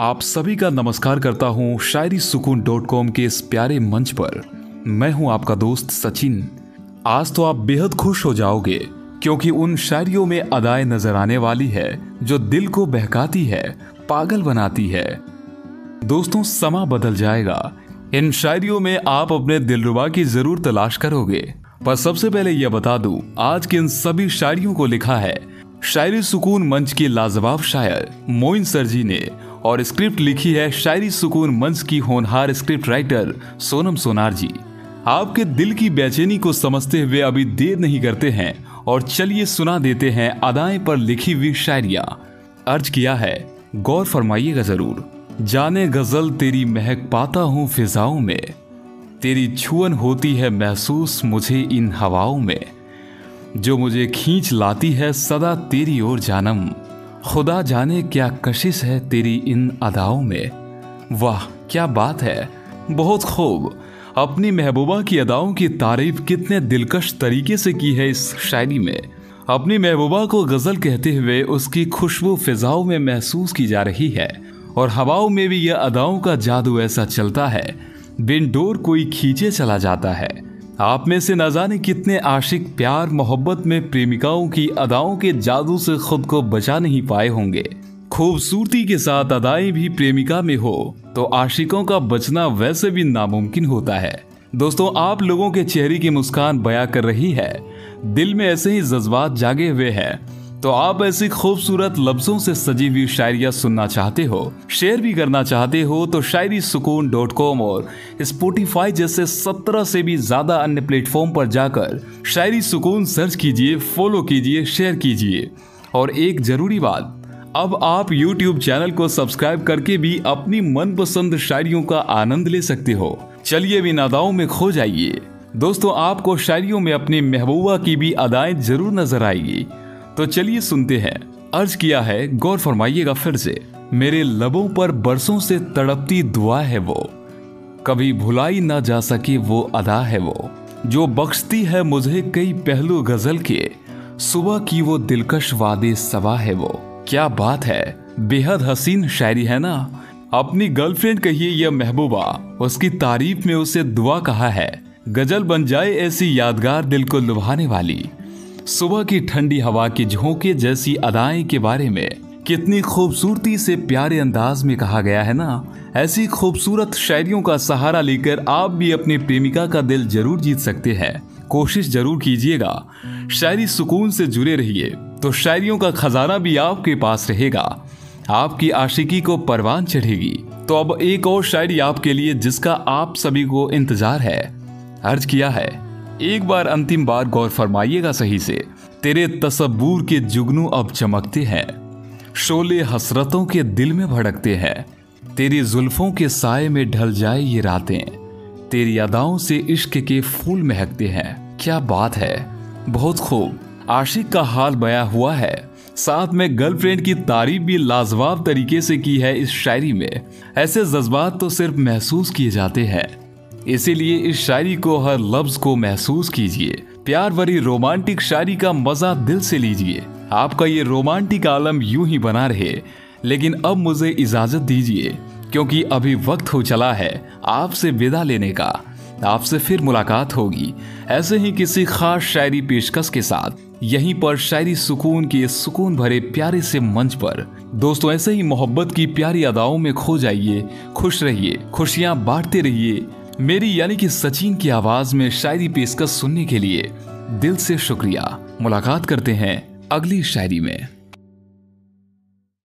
आप सभी का नमस्कार करता हूँ शायरी सुकून डॉट कॉम के इस प्यारे मंच पर। मैं हूँ आपका दोस्त सचिन। आज तो आप बेहद खुश हो जाओगे, क्योंकि उन शायरियों में अदाएँ नज़र आने वाली है, जो दिल को बहकाती है, पागल बनाती है। दोस्तों, समा बदल जाएगा। इन शायरियों में आप अपने दिलरुबा की ज़रूर तलाश करोगे। पर सबसे पहले यह बता दूँ, आज के इन सभी शायरियों को लिखा है, शायरी सुकून मंच के लाजवाब शायर मोइन सर जी ने और स्क्रिप्ट लिखी है शायरी सुकून मंच की होनहार स्क्रिप्ट राइटर सोनम सोनार जी। आपके दिल की बेचैनी को समझते हुए अभी देर नहीं करते हैं और चलिए सुना देते हैं अदाएँ पर लिखी हुई शायरिया। अर्ज़ किया है, गौर फरमाइएगा ज़रूर। जाने गज़ल तेरी महक पाता हूँ फिजाओं में। तेरी छुअन होती है महसूस मुझे इन हवाओं में। जो मुझे खींच लाती है सदा तेरी ओर जानम। खुदा जाने क्या कशिश है तेरी इन अदाओं में? वाह, क्या बात है। बहुत खूब। अपनी महबूबा की अदाओं की तारीफ़ कितने दिलकश तरीके से की है इस शायरी में। अपनी महबूबा को गज़ल कहते हुए उसकी खुशबू फिजाओं में महसूस की जा रही है, और हवाओं में भी यह अदाओं का जादू ऐसा चलता है। बिन डोर कोई खींचे चला जाता है। आप में से न जाने कितने आशिक, प्यार, मोहब्बत में प्रेमिकाओं की अदाओं के जादू से खुद को बचा नहीं पाए होंगे। खूबसूरती के साथ अदाएँ भी प्रेमिका में हो तो आशिकों का बचना वैसे भी नामुमकिन होता है। दोस्तों, आप लोगों के चेहरे की मुस्कान बया कर रही है। दिल में ऐसे ही जज्बात जागे हुए हैं। तो आप ऐसी खूबसूरत लफ्जों से सजी हुई शायरिया सुनना चाहते हो, शेयर भी करना चाहते हो तो शायरी सुकून डॉट कॉम और स्पोटिफाई जैसे सत्रह से भी ज़्यादा अन्य प्लेटफॉर्म पर जाकर शायरी सुकून सर्च कीजिए, फॉलो कीजिए, शेयर कीजिए। और एक ज़रूरी बात, अब आप YouTube चैनल को सब्सक्राइब करके भी अपनी मनपसंद शायरियों का आनंद ले सकते हो। चलिए भी नादाओं में खो जाइए। दोस्तों, आपको शायरियों में अपनी महबूबा की भी अदाएँ ज़रूर नज़र आएगी। तो चलिए सुनते हैं। अर्ज़ किया है, गौर फरमाइएगा फिर से। मेरे लबों पर बरसों से तड़पती दुआ है वो। कभी भुलाई ना जा सके वो अदा है वो। जो बख्शती है मुझे कई पहलू गज़ल के, सुबह की वो दिलकश वादे सवा है वो। क्या बात है, बेहद हसीन शायरी है ना। अपनी गर्लफ्रेंड कहिए यह महबूबा, उसकी तारीफ़ में उसे दुआ कहा है। गज़ल बन जाए ऐसी यादगार दिल को लुभाने वाली। सुबह की ठंडी हवा की झोंके जैसी अदाएँ के बारे में कितनी खूबसूरती से प्यारे अंदाज में कहा गया है ना? ऐसी खूबसूरत शायरियों का सहारा लेकर आप भी अपने प्रेमिका का दिल ज़रूर जीत सकते हैं। कोशिश ज़रूर कीजिएगा। शायरी सुकून से जुड़े रहिए तो शायरियों का खजाना भी आपके पास रहेगा। आपकी आशिकी को परवान चढ़ेगी। तो अब एक और शायरी आपके लिए जिसका आप सभी को इंतज़ार है। अर्ज़ किया है एक बार अंतिम बार गौर फरमाइएगा सही से। तेरे तस्बूर के जुगनू अब चमकते हैं। शोले हसरतों के दिल में भड़कते हैं। तेरी जुल्फों के साय में ढल जाए ये रातें। तेरी अदाओं से इश्क के फूल महकते हैं। क्या बात है। बहुत खूब। आशिक का हाल बया हुआ है। साथ में गर्लफ्रेंड की तारीफ़ भी लाजवाब तरीके से की है इस शायरी में। ऐसे जज्बात तो सिर्फ़ महसूस किए जाते हैं। इसीलिए इस शायरी को हर लफ्ज को महसूस कीजिए। प्यार भरी रोमांटिक शायरी का मज़ा दिल से लीजिए। आपका ये रोमांटिक आलम यूँ ही बना रहे। लेकिन अब मुझे इजाज़त दीजिए, क्योंकि अभी वक्त हो चला है आपसे विदा लेने का। आपसे फिर मुलाकात होगी। ऐसे ही किसी खास शायरी पेशकश के साथ, यहीं पर शायरी सुकून के सुकून भरे प्यारे से मंच पर। दोस्तों, ऐसे ही मोहब्बत की प्यारी अदाओं में खो जाइए, खुश रहिए, खुशियाँ बांटते रहिए। मेरी यानी कि सचिन की आवाज़ में शायरी पेशकश सुनने के लिए दिल से शुक्रिया। मुलाकात करते हैं अगली शायरी में।